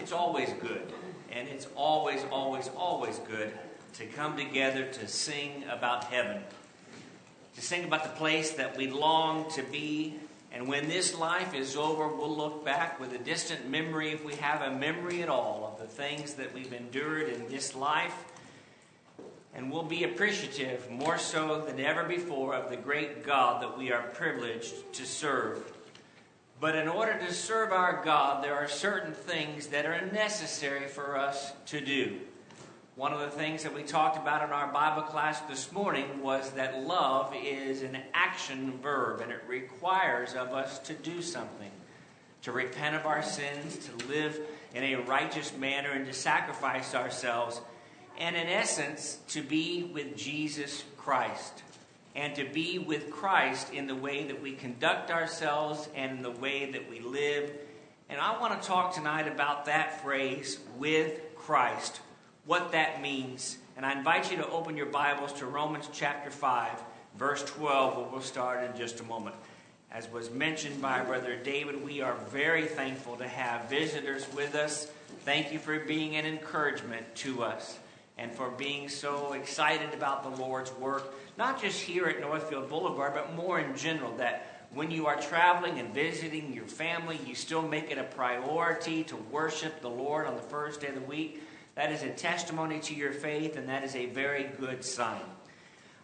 It's always good, and it's always, always, always good to come together to sing about heaven, to sing about the place that we long to be. And when this life is over, we'll look back with a distant memory, if we have a memory at all, of the things that we've endured in this life. And we'll be appreciative, more so than ever before, of the great God that we are privileged to serve. But in order to serve our God, there are certain things that are necessary for us to do. One of the things that we talked about in our Bible class this morning was that love is an action verb and it requires of us to do something to repent of our sins, to live in a righteous manner, and to sacrifice ourselves, and in essence, to be with Jesus Christ and to be with Christ in the way that we conduct ourselves and in the way that we live. And I want to talk tonight about that phrase, with Christ, what that means. And I invite you to open your Bibles to Romans chapter 5, verse 12, where we'll start in just a moment. As was mentioned by Brother David, we are very thankful to have visitors with us. Thank you for being an encouragement to us and for being so excited about the Lord's work not just here at Northfield Boulevard, but more in general, that when you are traveling and visiting your family, you still make it a priority to worship the Lord on the first day of the week. That is a testimony to your faith, and that is a very good sign.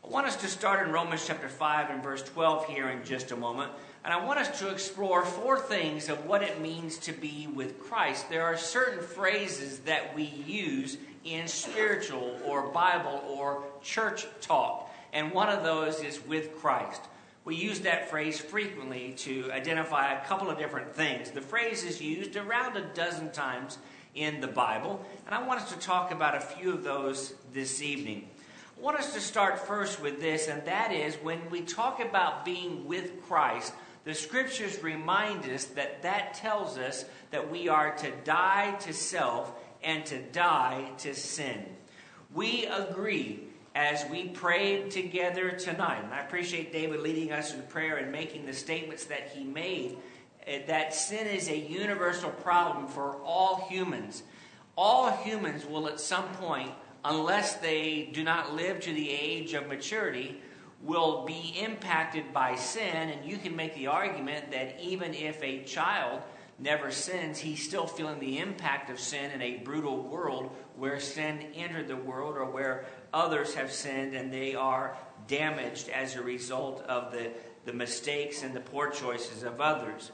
I want us to start in Romans chapter 5 and verse 12 here in just a moment. And I want us to explore four things of what it means to be with Christ. There are certain phrases that we use in spiritual or Bible or church talk and one of those is with Christ. We use that phrase frequently to identify a couple of different things. The phrase is used around a dozen times in the Bible, and I want us to talk about a few of those this evening. I want us to start first with this, and that is when we talk about being with Christ, the scriptures remind us that that tells us that we are to die to self and to die to sin. We agree as we prayed together tonight. And I appreciate David leading us in prayer and making the statements that he made eh, that sin is a universal problem for all humans. All humans will at some point, unless they do not live to the age of maturity, will be impacted by sin. And you can make the argument that even if a child never sins, he's still feeling the impact of sin in a brutal world where sin entered the world or where others have sinned and they are damaged as a result of the, the mistakes and the poor choices of others.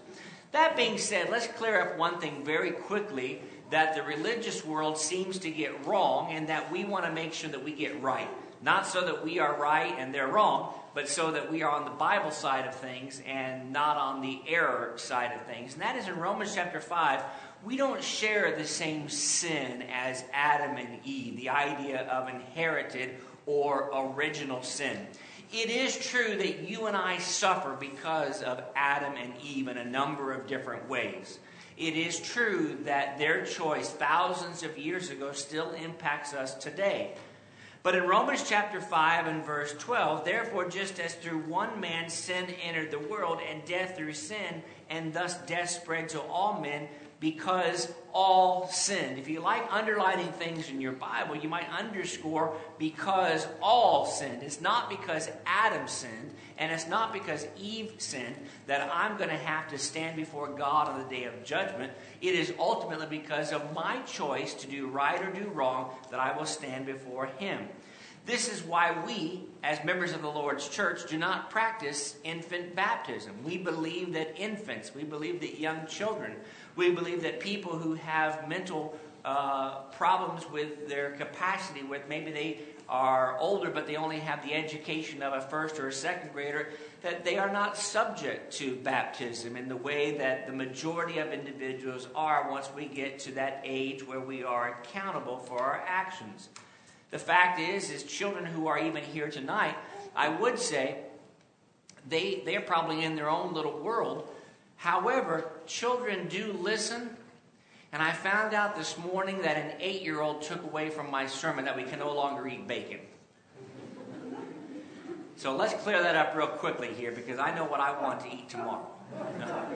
That being said, let's clear up one thing very quickly that the religious world seems to get wrong and that we want to make sure that we get right. Not so that we are right and they're wrong, but so that we are on the Bible side of things and not on the error side of things. And that is in Romans chapter 5, we don't share the same sin as Adam and Eve, the idea of inherited or original sin. It is true that you and I suffer because of Adam and Eve in a number of different ways. It is true that their choice thousands of years ago still impacts us today. But in Romans chapter 5 and verse 12, therefore, just as through one man sin entered the world, and death through sin, and thus death spread to all men because all sinned. If you like underlining things in your Bible, you might underscore because all sinned. It's not because Adam sinned, and it's not because Eve sinned that I'm going to have to stand before God on the day of judgment. It is ultimately because of my choice to do right or do wrong that I will stand before Him. This is why we, as members of the Lord's church, do not practice infant baptism. We believe that infants, we believe that young children, we believe that people who have mental uh, problems with their capacity, with maybe they are older but they only have the education of a first or a second grader, that they are not subject to baptism in the way that the majority of individuals are once we get to that age where we are accountable for our actions. The fact is, is children who are even here tonight, I would say they, they're probably in their own little world. However, children do listen. And I found out this morning that an eight year old took away from my sermon that we can no longer eat bacon. So let's clear that up real quickly here because I know what I want to eat tomorrow. No,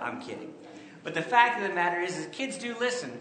I'm kidding. But the fact of the matter is, is kids do listen.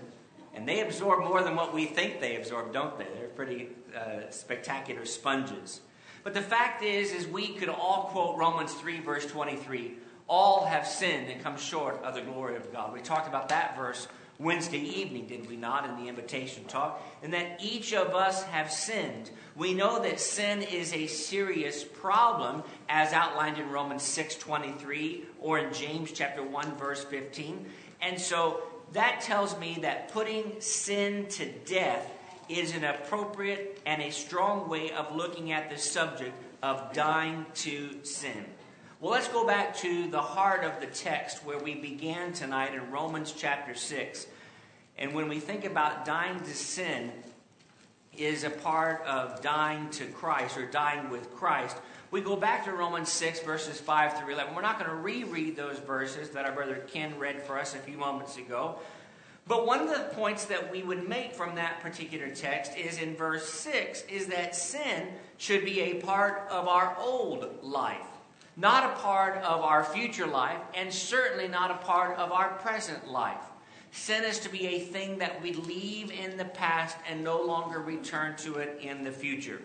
And they absorb more than what we think they absorb, don't they? They're pretty uh, spectacular sponges. But the fact is, is we could all quote Romans 3, verse 23. All have sinned and come short of the glory of God. We talked about that verse Wednesday evening, did we not, in the invitation talk? And that each of us have sinned. We know that sin is a serious problem, as outlined in Romans 6.23 or in James chapter 1, verse 15. And so that tells me that putting sin to death is an appropriate and a strong way of looking at the subject of dying to sin. Well, let's go back to the heart of the text where we began tonight in Romans chapter 6. And when we think about dying to sin is a part of dying to Christ or dying with Christ, we go back to Romans 6, verses 5 through 11. We're not going to reread those verses that our brother Ken read for us a few moments ago. But one of the points that we would make from that particular text is in verse 6 is that sin should be a part of our old life not a part of our future life, and certainly not a part of our present life. Sin is to be a thing that we leave in the past and no longer return to it in the future.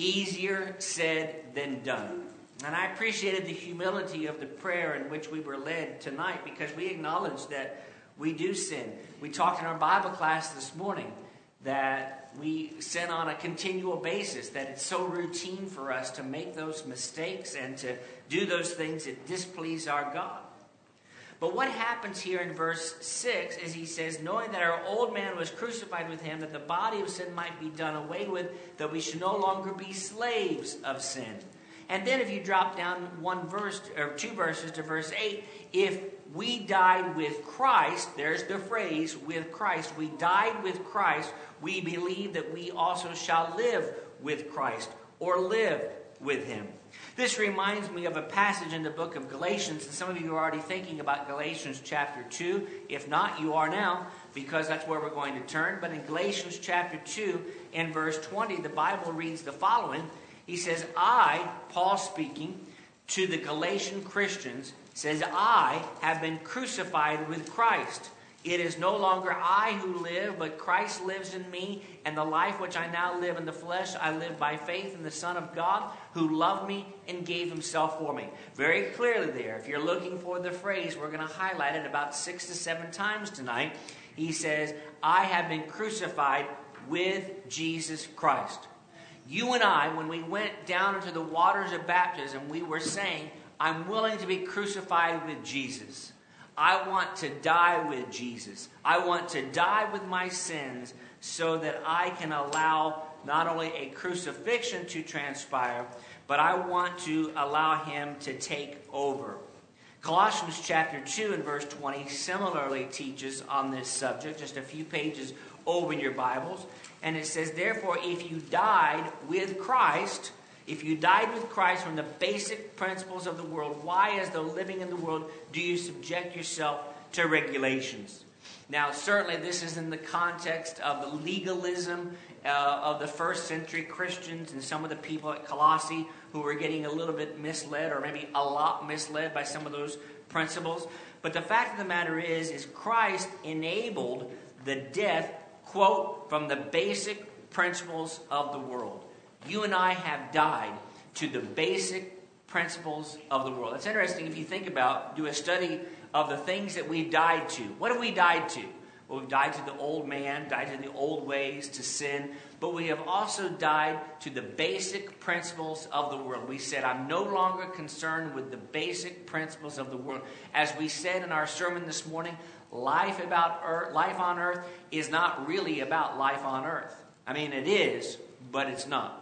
Easier said than done. And I appreciated the humility of the prayer in which we were led tonight because we acknowledge that we do sin. We talked in our Bible class this morning that we sin on a continual basis, that it's so routine for us to make those mistakes and to do those things that displease our God. But what happens here in verse 6 is he says, Knowing that our old man was crucified with him, that the body of sin might be done away with, that we should no longer be slaves of sin. And then if you drop down one verse or two verses to verse 8, if we died with Christ, there's the phrase, with Christ, we died with Christ, we believe that we also shall live with Christ or live with him. This reminds me of a passage in the book of Galatians, and some of you are already thinking about Galatians chapter 2. If not, you are now, because that's where we're going to turn. But in Galatians chapter 2, in verse 20, the Bible reads the following He says, I, Paul speaking, to the Galatian Christians, says, I have been crucified with Christ. It is no longer I who live, but Christ lives in me, and the life which I now live in the flesh, I live by faith in the Son of God, who loved me and gave himself for me. Very clearly there, if you're looking for the phrase, we're going to highlight it about six to seven times tonight. He says, I have been crucified with Jesus Christ. You and I, when we went down into the waters of baptism, we were saying, I'm willing to be crucified with Jesus. I want to die with Jesus. I want to die with my sins so that I can allow not only a crucifixion to transpire, but I want to allow him to take over. Colossians chapter 2 and verse 20 similarly teaches on this subject, just a few pages over in your Bibles. And it says, Therefore, if you died with Christ, if you died with Christ from the basic principles of the world, why, as though living in the world, do you subject yourself to regulations? Now, certainly, this is in the context of the legalism uh, of the first century Christians and some of the people at Colossae who were getting a little bit misled, or maybe a lot misled by some of those principles. But the fact of the matter is, is Christ enabled the death, quote, from the basic principles of the world you and I have died to the basic principles of the world. It's interesting if you think about, do a study of the things that we've died to. What have we died to? Well, we've died to the old man, died to the old ways, to sin, but we have also died to the basic principles of the world. We said, I'm no longer concerned with the basic principles of the world. As we said in our sermon this morning, life about earth, life on earth is not really about life on earth. I mean, it is, but it's not.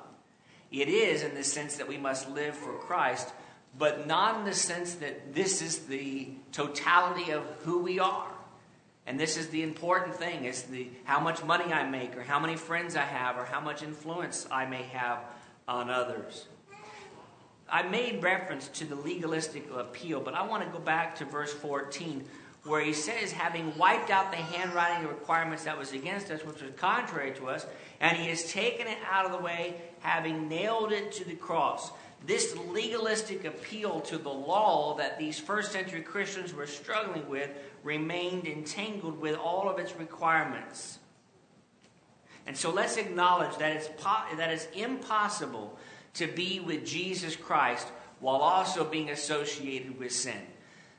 It is in the sense that we must live for Christ, but not in the sense that this is the totality of who we are. And this is the important thing is the how much money I make or how many friends I have or how much influence I may have on others. I made reference to the legalistic appeal, but I want to go back to verse 14 where he says, having wiped out the handwriting of requirements that was against us, which was contrary to us, and he has taken it out of the way, having nailed it to the cross. this legalistic appeal to the law that these first century Christians were struggling with remained entangled with all of its requirements. And so let's acknowledge that it's, po- that it's impossible to be with Jesus Christ while also being associated with sin.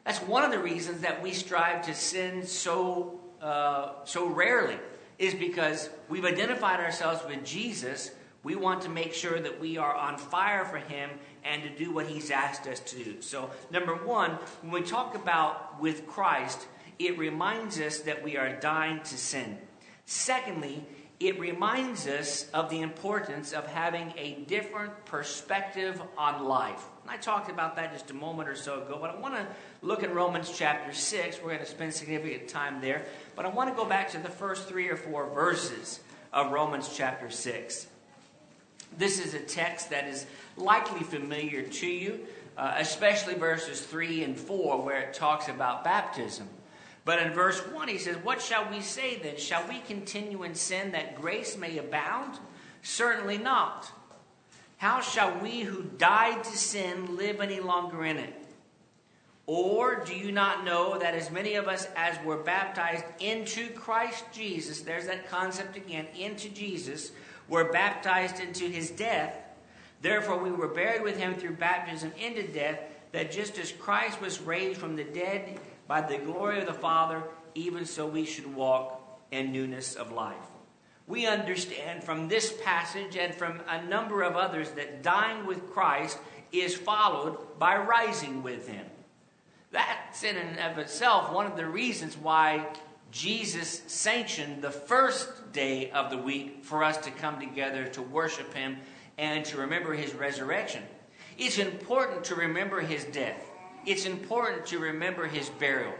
That's one of the reasons that we strive to sin so, uh, so rarely, is because we've identified ourselves with Jesus we want to make sure that we are on fire for Him and to do what He's asked us to do. So, number one, when we talk about with Christ, it reminds us that we are dying to sin. Secondly, it reminds us of the importance of having a different perspective on life. And I talked about that just a moment or so ago, but I want to look at Romans chapter 6. We're going to spend significant time there. But I want to go back to the first three or four verses of Romans chapter 6. This is a text that is likely familiar to you, uh, especially verses 3 and 4, where it talks about baptism. But in verse 1, he says, What shall we say then? Shall we continue in sin that grace may abound? Certainly not. How shall we who died to sin live any longer in it? Or do you not know that as many of us as were baptized into Christ Jesus, there's that concept again, into Jesus, were baptized into his death. Therefore, we were buried with him through baptism into death, that just as Christ was raised from the dead by the glory of the Father, even so we should walk in newness of life. We understand from this passage and from a number of others that dying with Christ is followed by rising with him. That's in and of itself one of the reasons why Jesus sanctioned the first day of the week for us to come together to worship Him and to remember His resurrection. It's important to remember His death, it's important to remember His burial.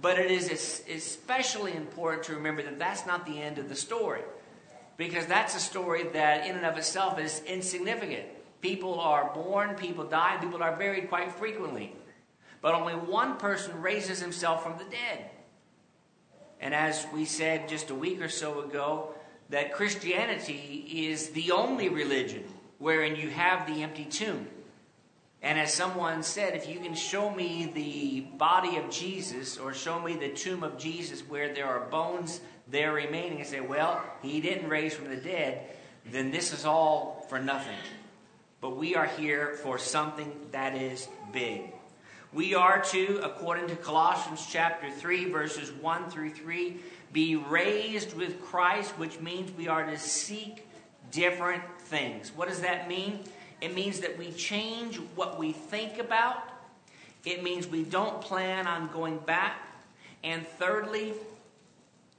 But it is especially important to remember that that's not the end of the story. Because that's a story that, in and of itself, is insignificant. People are born, people die, people are buried quite frequently. But only one person raises himself from the dead. And as we said just a week or so ago, that Christianity is the only religion wherein you have the empty tomb. And as someone said, if you can show me the body of Jesus or show me the tomb of Jesus where there are bones there remaining, and say, well, he didn't raise from the dead, then this is all for nothing. But we are here for something that is big. We are to, according to Colossians chapter 3, verses 1 through 3, be raised with Christ, which means we are to seek different things. What does that mean? It means that we change what we think about. It means we don't plan on going back. And thirdly,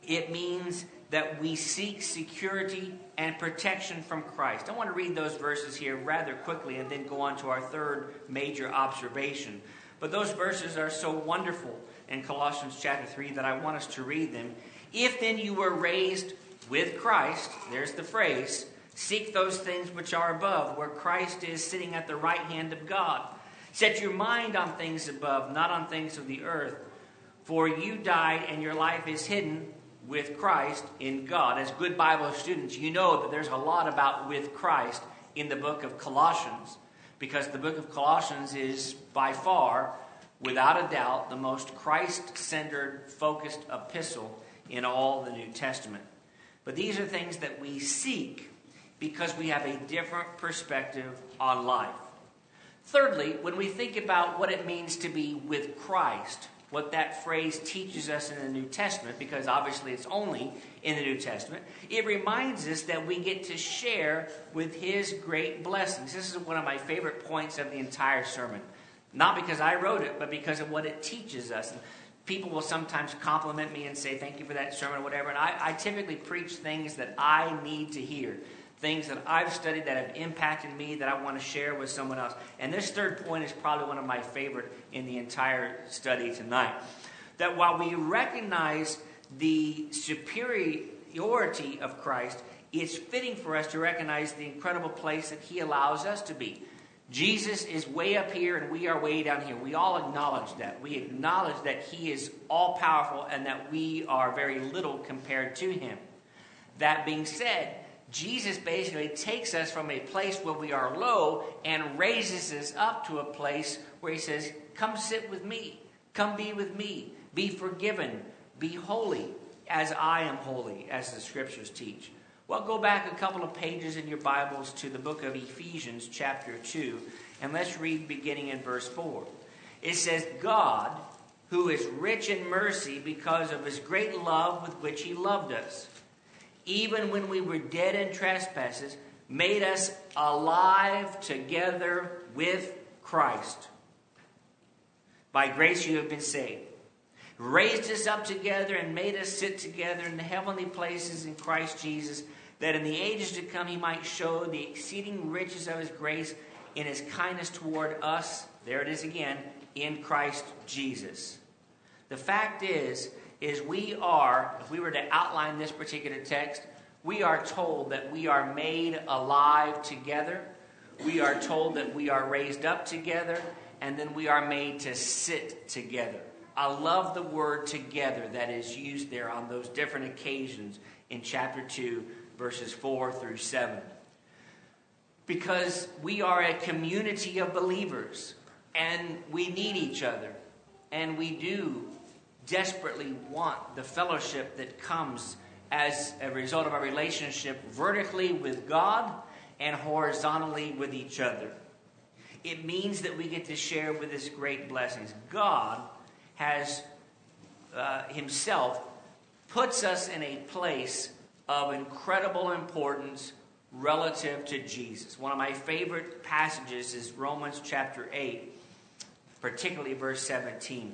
it means that we seek security and protection from Christ. I want to read those verses here rather quickly and then go on to our third major observation. But those verses are so wonderful in Colossians chapter 3 that I want us to read them. If then you were raised with Christ, there's the phrase, seek those things which are above, where Christ is sitting at the right hand of God. Set your mind on things above, not on things of the earth. For you died, and your life is hidden with Christ in God. As good Bible students, you know that there's a lot about with Christ in the book of Colossians because the book of Colossians is by far, without a doubt, the most Christ centered, focused epistle in all the New Testament. But these are things that we seek because we have a different perspective on life. Thirdly, when we think about what it means to be with Christ, what that phrase teaches us in the New Testament, because obviously it's only in the New Testament, it reminds us that we get to share with His great blessings. This is one of my favorite points of the entire sermon. Not because I wrote it, but because of what it teaches us. People will sometimes compliment me and say, Thank you for that sermon or whatever. And I, I typically preach things that I need to hear things that I've studied that have impacted me that I want to share with someone else. And this third point is probably one of my favorite in the entire study tonight. That while we recognize the superiority of Christ, it's fitting for us to recognize the incredible place that He allows us to be. Jesus is way up here and we are way down here. We all acknowledge that. We acknowledge that He is all powerful and that we are very little compared to Him. That being said, Jesus basically takes us from a place where we are low and raises us up to a place where he says, Come sit with me. Come be with me. Be forgiven. Be holy as I am holy, as the scriptures teach. Well, go back a couple of pages in your Bibles to the book of Ephesians, chapter 2, and let's read beginning in verse 4. It says, God, who is rich in mercy because of his great love with which he loved us even when we were dead in trespasses, made us alive together with Christ. By grace you have been saved. Raised us up together and made us sit together in the heavenly places in Christ Jesus, that in the ages to come he might show the exceeding riches of his grace in his kindness toward us. There it is again, in Christ Jesus. The fact is, is we are, if we were to outline this particular text, we are told that we are made alive together. We are told that we are raised up together, and then we are made to sit together. I love the word together that is used there on those different occasions in chapter 2, verses 4 through 7. Because we are a community of believers, and we need each other, and we do desperately want the fellowship that comes as a result of our relationship vertically with God and horizontally with each other. It means that we get to share with His great blessings. God has uh, Himself puts us in a place of incredible importance relative to Jesus. One of my favorite passages is Romans chapter 8, particularly verse 17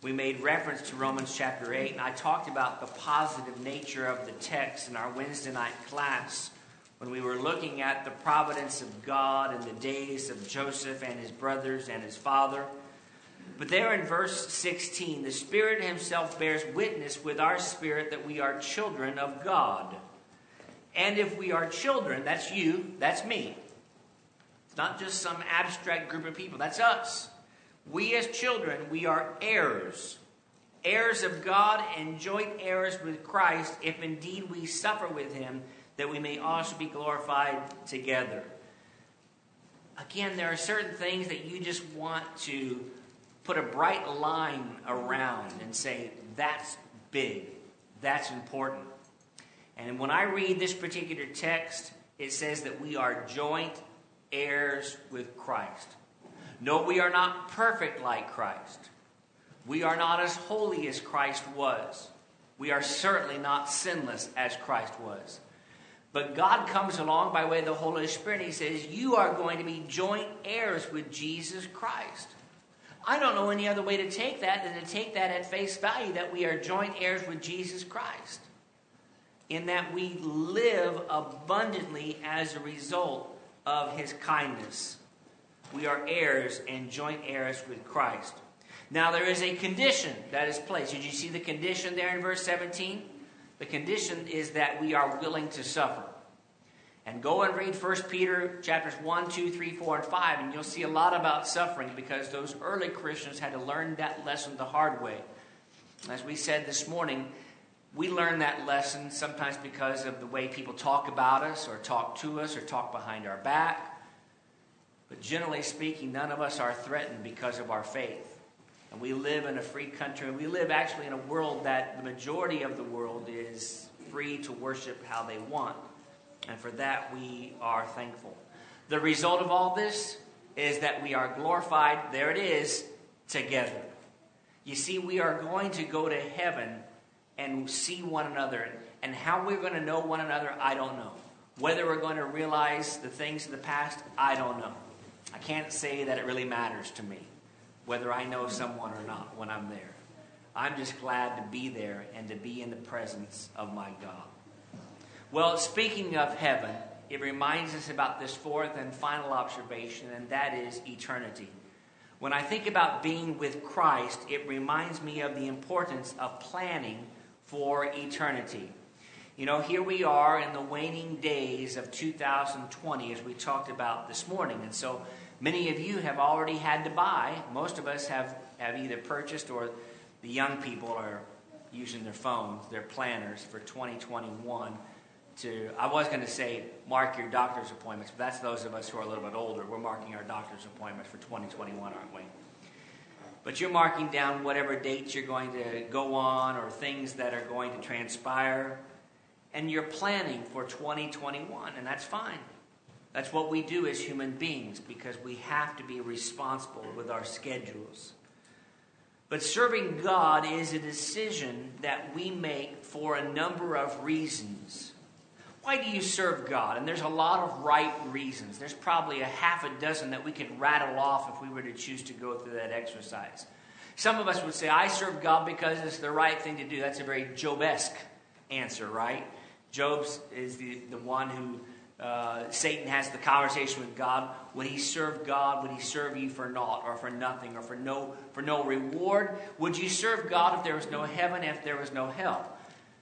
we made reference to Romans chapter 8, and I talked about the positive nature of the text in our Wednesday night class when we were looking at the providence of God in the days of Joseph and his brothers and his father. But there in verse 16, the Spirit Himself bears witness with our spirit that we are children of God. And if we are children, that's you, that's me. It's not just some abstract group of people, that's us. We as children, we are heirs, heirs of God and joint heirs with Christ, if indeed we suffer with him, that we may also be glorified together. Again, there are certain things that you just want to put a bright line around and say, that's big, that's important. And when I read this particular text, it says that we are joint heirs with Christ. No, we are not perfect like Christ. We are not as holy as Christ was. We are certainly not sinless as Christ was. But God comes along by way of the Holy Spirit He says, You are going to be joint heirs with Jesus Christ. I don't know any other way to take that than to take that at face value that we are joint heirs with Jesus Christ. In that we live abundantly as a result of His kindness we are heirs and joint heirs with Christ. Now, there is a condition that is placed. Did you see the condition there in verse 17? The condition is that we are willing to suffer. And go and read 1 Peter chapters 1, 2, 3, 4, and 5, and you'll see a lot about suffering because those early Christians had to learn that lesson the hard way. As we said this morning, we learn that lesson sometimes because of the way people talk about us or talk to us or talk behind our back but generally speaking, none of us are threatened because of our faith. And we live in a free country, we live actually in a world that the majority of the world is free to worship how they want. And for that, we are thankful. The result of all this is that we are glorified, there it is, together. You see, we are going to go to heaven and see one another. And how we're going to know one another, I don't know. Whether we're going to realize the things of the past, I don't know. I can't say that it really matters to me whether I know someone or not when I'm there. I'm just glad to be there and to be in the presence of my God. Well, speaking of heaven, it reminds us about this fourth and final observation, and that is eternity. When I think about being with Christ, it reminds me of the importance of planning for eternity. You know, here we are in the waning days of 2020, as we talked about this morning. And so many of you have already had to buy. Most of us have, have either purchased or the young people are using their phones, their planners for 2021 to, I was going to say mark your doctor's appointments, but that's those of us who are a little bit older. We're marking our doctor's appointments for 2021, aren't we? But you're marking down whatever dates you're going to go on or things that are going to transpire. And you're planning for 2021, and that's fine. That's what we do as human beings because we have to be responsible with our schedules. But serving God is a decision that we make for a number of reasons. Why do you serve God? And there's a lot of right reasons. There's probably a half a dozen that we could rattle off if we were to choose to go through that exercise. Some of us would say, I serve God because it's the right thing to do. That's a very Job esque answer, right? Job is the, the one who uh, Satan has the conversation with God. Would he serve God? Would he serve you for naught or for nothing or for no, for no reward? Would you serve God if there was no heaven, if there was no hell?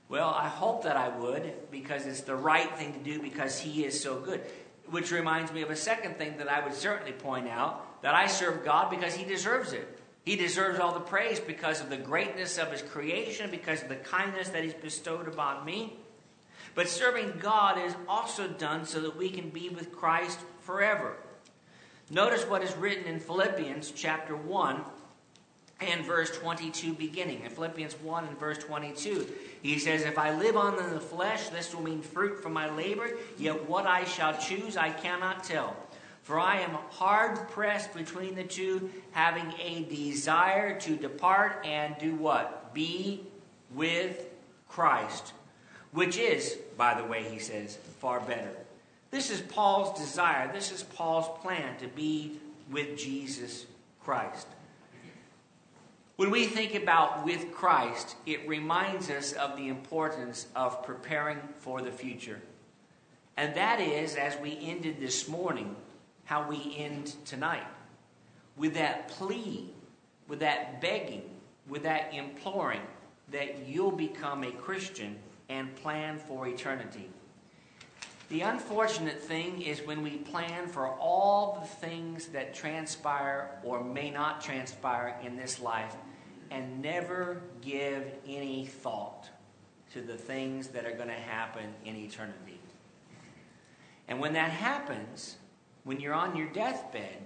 Well, I hope that I would because it's the right thing to do because he is so good. Which reminds me of a second thing that I would certainly point out that I serve God because he deserves it. He deserves all the praise because of the greatness of his creation, because of the kindness that he's bestowed upon me. But serving God is also done so that we can be with Christ forever. Notice what is written in Philippians chapter 1 and verse 22 beginning. In Philippians 1 and verse 22, he says, If I live on in the flesh, this will mean fruit from my labor, yet what I shall choose I cannot tell. For I am hard pressed between the two, having a desire to depart and do what? Be with Christ which is, by the way, he says, far better. This is Paul's desire. This is Paul's plan to be with Jesus Christ. When we think about with Christ, it reminds us of the importance of preparing for the future. And that is, as we ended this morning, how we end tonight. With that plea, with that begging, with that imploring that you'll become a Christian and plan for eternity. The unfortunate thing is when we plan for all the things that transpire or may not transpire in this life and never give any thought to the things that are going to happen in eternity. And when that happens, when you're on your deathbed,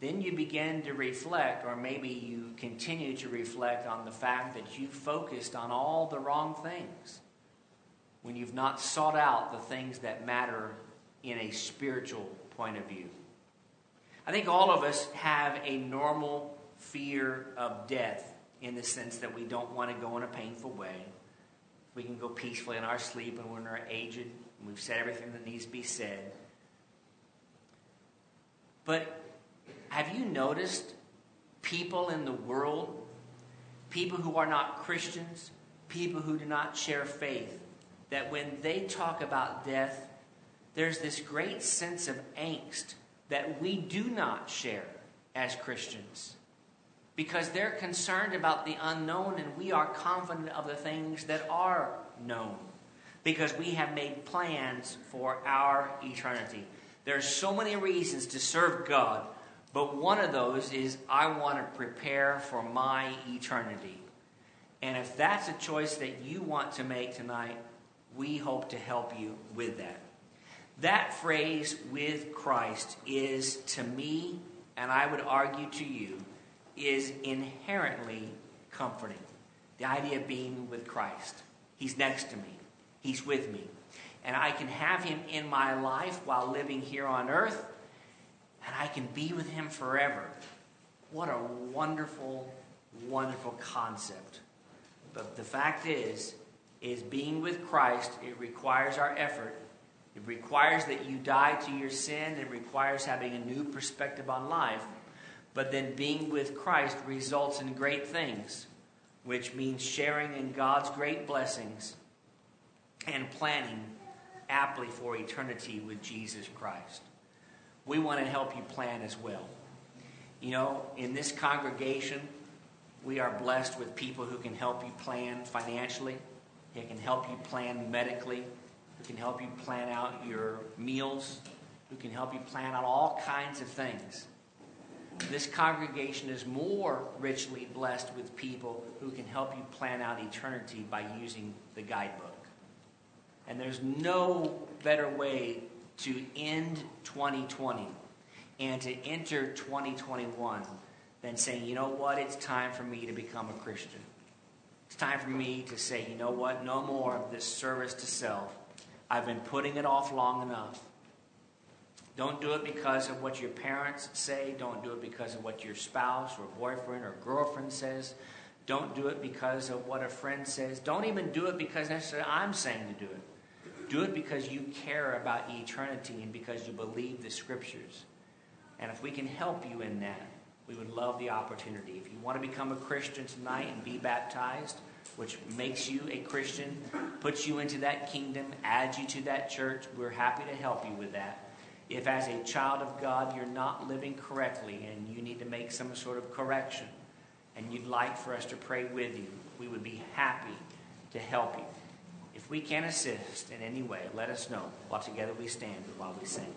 then you begin to reflect, or maybe you continue to reflect on the fact that you focused on all the wrong things when you've not sought out the things that matter in a spiritual point of view. I think all of us have a normal fear of death in the sense that we don't want to go in a painful way. We can go peacefully in our sleep and when we're in our aged and we've said everything that needs to be said. But have you noticed people in the world, people who are not Christians, people who do not share faith, that when they talk about death, there's this great sense of angst that we do not share as Christians because they're concerned about the unknown and we are confident of the things that are known because we have made plans for our eternity. There's so many reasons to serve God, but one of those is I want to prepare for my eternity. And if that's a choice that you want to make tonight, we hope to help you with that. That phrase, with Christ, is to me, and I would argue to you, is inherently comforting. The idea of being with Christ. He's next to me, He's with me. And I can have Him in my life while living here on earth, and I can be with Him forever. What a wonderful, wonderful concept. But the fact is, is being with Christ, it requires our effort. It requires that you die to your sin. It requires having a new perspective on life. But then being with Christ results in great things, which means sharing in God's great blessings and planning aptly for eternity with Jesus Christ. We want to help you plan as well. You know, in this congregation, we are blessed with people who can help you plan financially. It can help you plan medically. It can help you plan out your meals. It can help you plan out all kinds of things. This congregation is more richly blessed with people who can help you plan out eternity by using the guidebook. And there's no better way to end 2020 and to enter 2021 than saying, you know what, it's time for me to become a Christian. It's time for me to say, you know what, no more of this service to self. I've been putting it off long enough. Don't do it because of what your parents say. Don't do it because of what your spouse or boyfriend or girlfriend says. Don't do it because of what a friend says. Don't even do it because necessarily I'm saying to do it. Do it because you care about eternity and because you believe the scriptures. And if we can help you in that, we would love the opportunity. If you want to become a Christian tonight and be baptized, which makes you a Christian, puts you into that kingdom, adds you to that church, we're happy to help you with that. If, as a child of God, you're not living correctly and you need to make some sort of correction and you'd like for us to pray with you, we would be happy to help you. If we can assist in any way, let us know while together we stand and while we sing.